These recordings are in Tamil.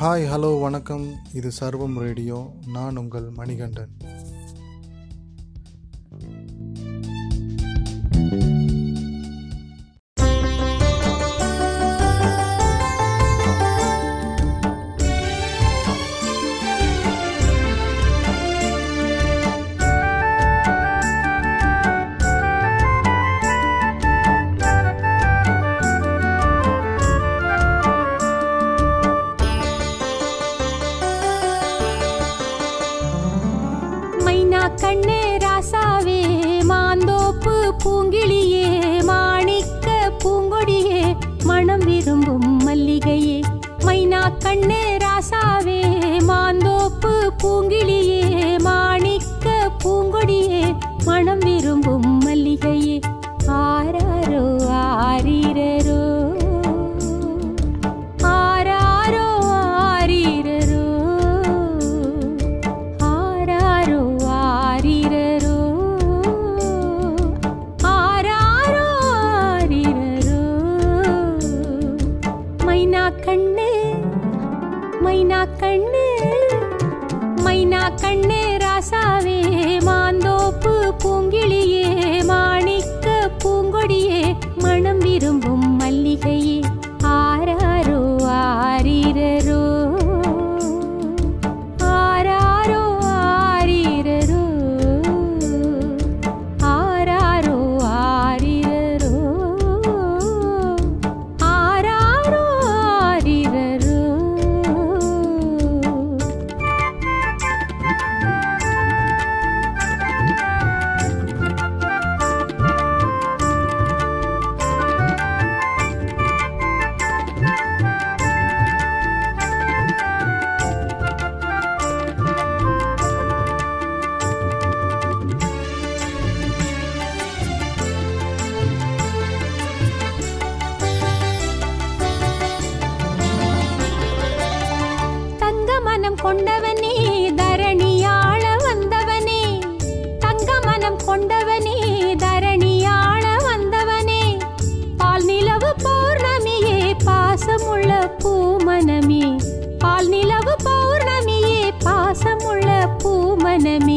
ஹாய் ஹலோ வணக்கம். இது சர்வம் ரேடியோ. நான் உங்கள் மணிகண்டன். கொண்டவனே தரணியாள வந்தவனே. தங்க மனம் கொண்டவனே தரணியாள வந்தவனே. பால் நிலவு பௌர்ணமியே பாசமுள்ள பூமனமே. பால் நிலவு பௌர்ணமியே பாசமுள்ள பூமனமே.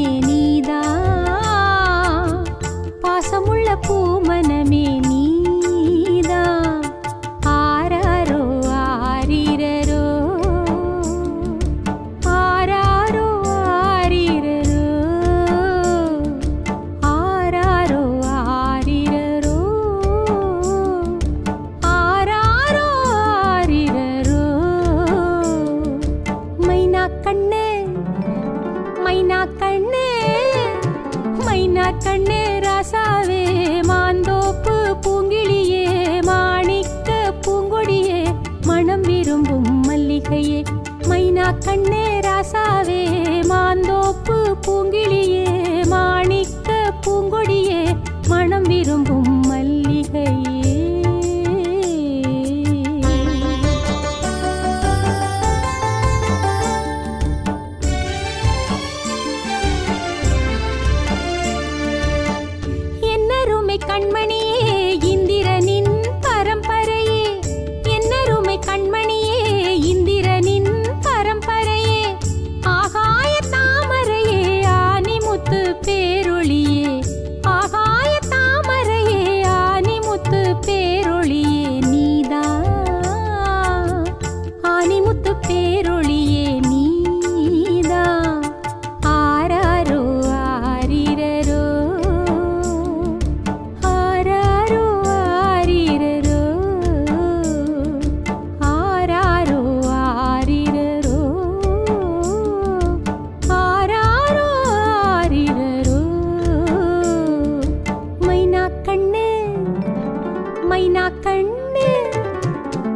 மைனா கண்ணு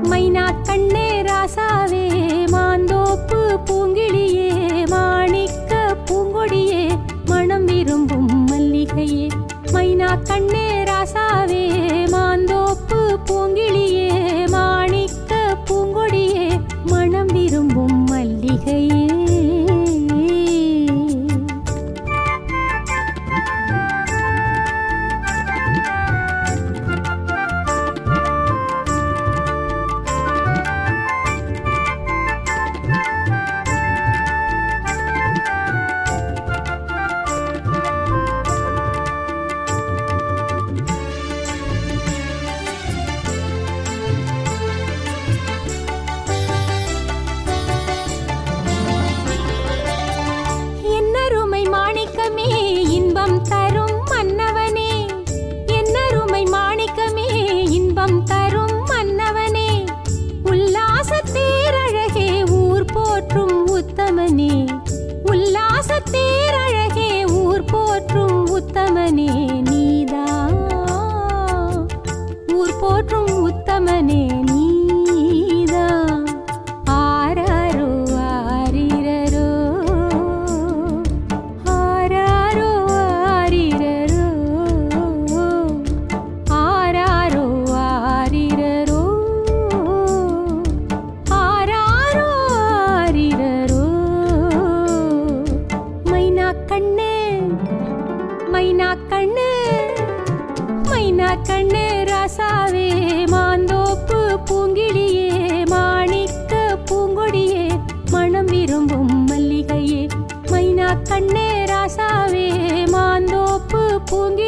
மைனா கண்ணே ராசாவே மாந்தோப்பு பூங்கிழியே. பாசத்தேரழகே ஊர் போற்றும் உத்தமனே நீதா. ஊர் போற்றும் உத்தமனே கண்ணேராசாவே மாந்தோப்பு பூங்கி